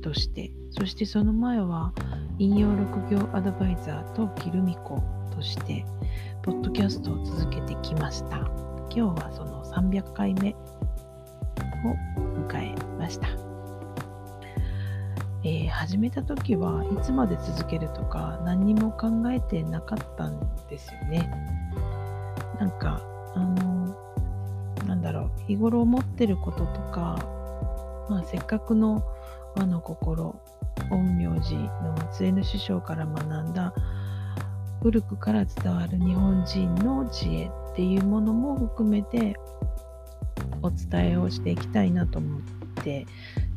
としてそしてその前は引用6行アドバイザーとキルミコとして、ポッドキャストを続けてきました。今日はその300回目を迎えました。えー、始めた時はいつまで続けるとか何にも考えてなかったんですよね。なんか、あの、なんだろう、日頃思ってることとか、まあ、せっかくの和の心陰陽師の末裔の師匠から学んだ古くから伝わる日本人の知恵っていうものも含めてお伝えをしていきたいなと思って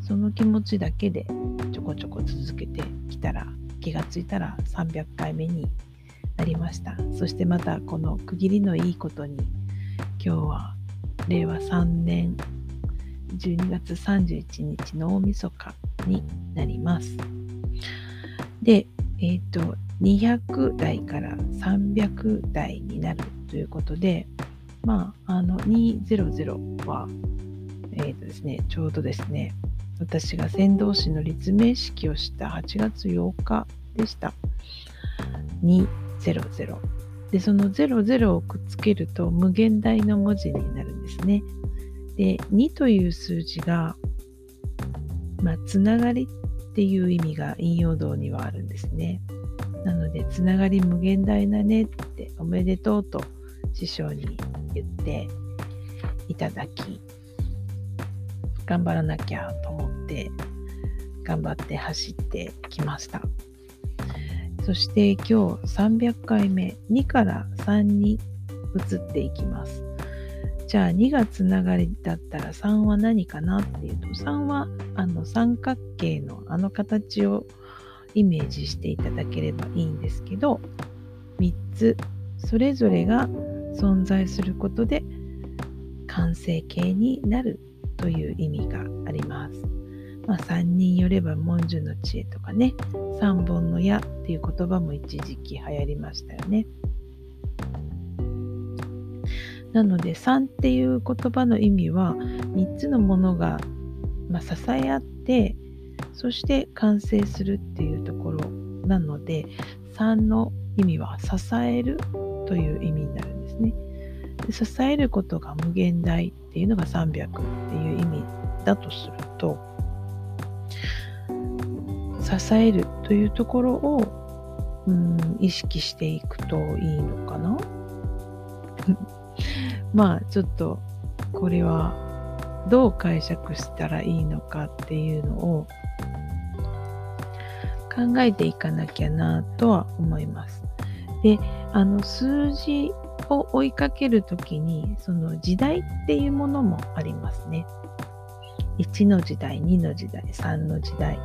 その気持ちだけでちょこちょこ続けてきたら気がついたら300回目になりました。そしてまたこの区切りのいいことに今日は令和3年12月31日の大晦日になります。で、えっ、ー、と、200台から300台になるということで、まあ、あの、200は、えっ、ー、とですね、ちょうどですね、私が先導士の立命式をした8月8日でした。200。で、その00をくっつけると無限大の文字になるんですね。で、2という数字が、まあ、つながりっていう意味が引用道にはあるんですね。なので、つながり無限大だねっておめでとうと師匠に言っていただき、頑張らなきゃと思って頑張って走ってきました。そして今日300回目2から3に移っていきます。じゃあ2がつながりだったら3は何かなっていうと3はあの三角形のあの形をイメージしていただければいいんですけど3つそれぞれが存在することで完成形になるという意味があります。まあ、3人よれば文殊の知恵とかね3本の矢っていう言葉も一時期流行りましたよね。なので3っていう言葉の意味は3つのものが、まあ、支え合ってそして完成するっていうところなので3の意味は支えるという意味になるんですね。で支えることが無限大っていうのが300っていう意味だとすると支えるというところをうん意識していくといいのかな？まあちょっとこれはどう解釈したらいいのかっていうのを考えていかなきゃなとは思います。で、あの数字を追いかけるときにその時代っていうものもありますね。1の時代、2の時代、3の時代、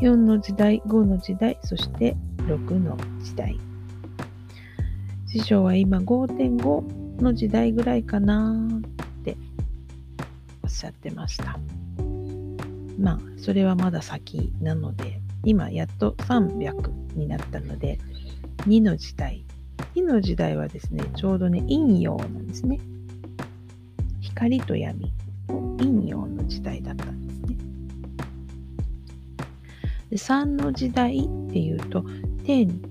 4の時代、5の時代、そして6の時代。師匠は今5.5の時代ぐらいかなっておっしゃってました。まあ、それはまだ先なので、今やっと300になったので、2の時代。2の時代はですね、ちょうどね、陰陽なんですね。光と闇陰陽の時代だったんですね。で3の時代っていうと、天、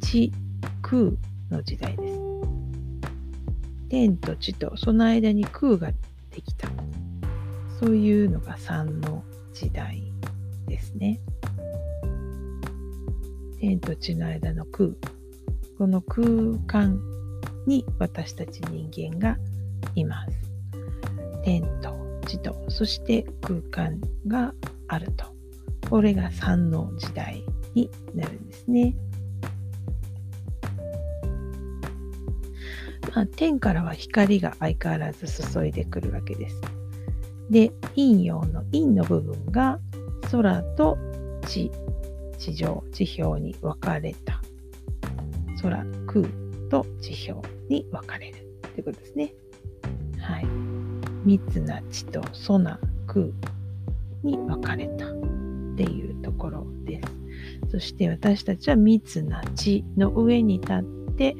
地、空、の時代です。天と地とその間に空ができた。そういうのが3の時代ですね。天と地の間の空。この空間に私たち人間がいます。天と地と、そして空間があると。これが3の時代になるんですね。あ、天からは光が相変わらず注いでくるわけです。で、陰陽の陰の部分が空と地、地上、地表に分かれた。空、空と地表に分かれるということですね。はい。密な地とソナ、空に分かれたっていうところです。そして私たちは密な地の上に立って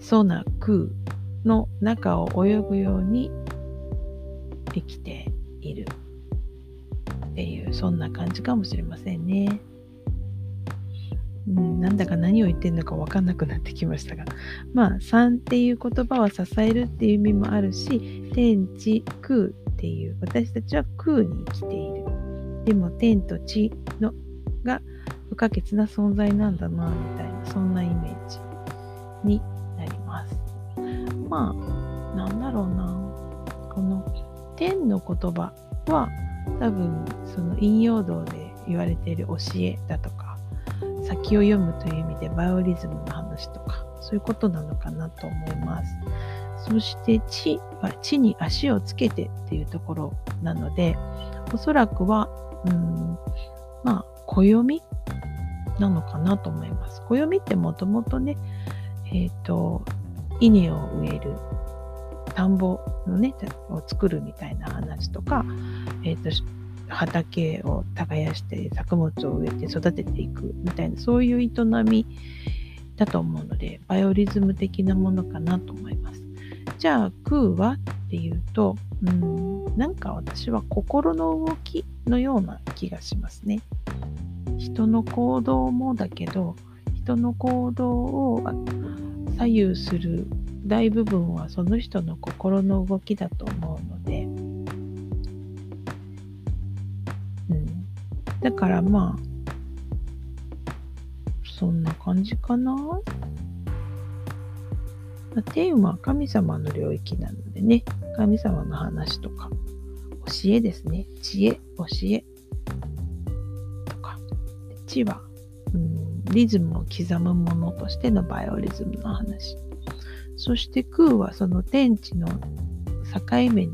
ソナ、空の中を泳ぐように生きているっていうそんな感じかもしれませんね。うん、なんだか何を言ってるのか分かんなくなってきましたがまあ3っていう言葉は支えるっていう意味もあるし天地空っていう私たちは空に生きているでも天と地のが不可欠な存在なんだなみたいなそんなイメージにまあなんだろうなこの天の言葉は多分その引用道で言われている教えだとか先を読むという意味でバイオリズムの話とかそういうことなのかなと思います。そして地は地に足をつけてっていうところなのでおそらくはうんまあ暦なのかなと思います。暦ってもともとねえっ、ー、と稲を植える田んぼのねを作るみたいな話とか、えーと、畑を耕して作物を植えて育てていくみたいなそういう営みだと思うのでバイオリズム的なものかなと思います。じゃあ空はっていうとうんなんか私は心の動きのような気がしますね。人の行動もだけど人の行動を左右する大部分はその人の心の動きだと思うので、うん、だからまあそんな感じかな。天は神様の領域なのでね、神様の話とか、教えですね、知恵、教え。とか、地は、うん、リズムを刻むものとしてのバイオリズムの話。そして空はその天地の境目に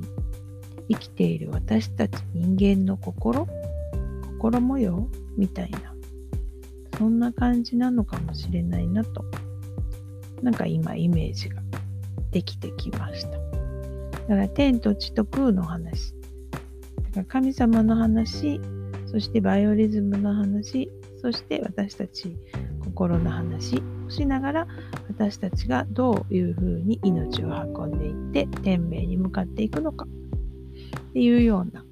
生きている私たち人間の心心模様みたいな。そんな感じなのかもしれないなと。なんか今イメージができてきました。だから天と地と空の話。だから神様の話そしてバイオリズムの話そして私たち心の話をしながら私たちがどういうふうに命を運んでいって天命に向かっていくのかっていうような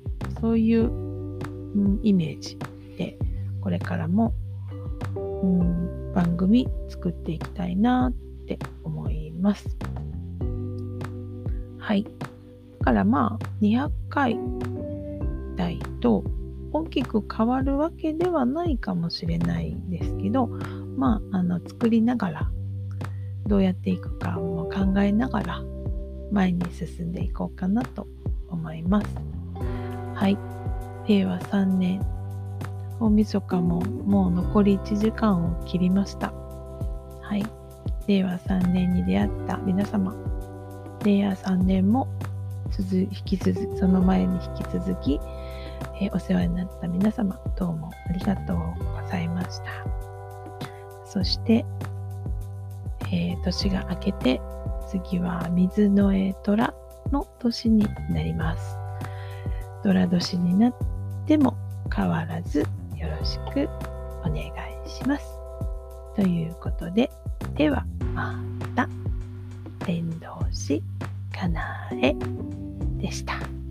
そういう、うん、イメージでこれからも、うん、番組作っていきたいなって思います。はい。だからまあ200回台と大きく変わるわけではないかもしれないですけどまあ、あの作りながらどうやっていくかも考えながら前に進んでいこうかなと思います。はい。令和3年大晦日ももう残り1時間を切りました。はい。令和3年に出会った皆様、令和3年も続引き続その前に引き続き、えー、お世話になった皆様、どうもありがとうございました。そして、えー、年が明けて次は水の絵虎の年になります。虎年になっても変わらずよろしくお願いします。ということで、ではまた、伝道師かなえでした。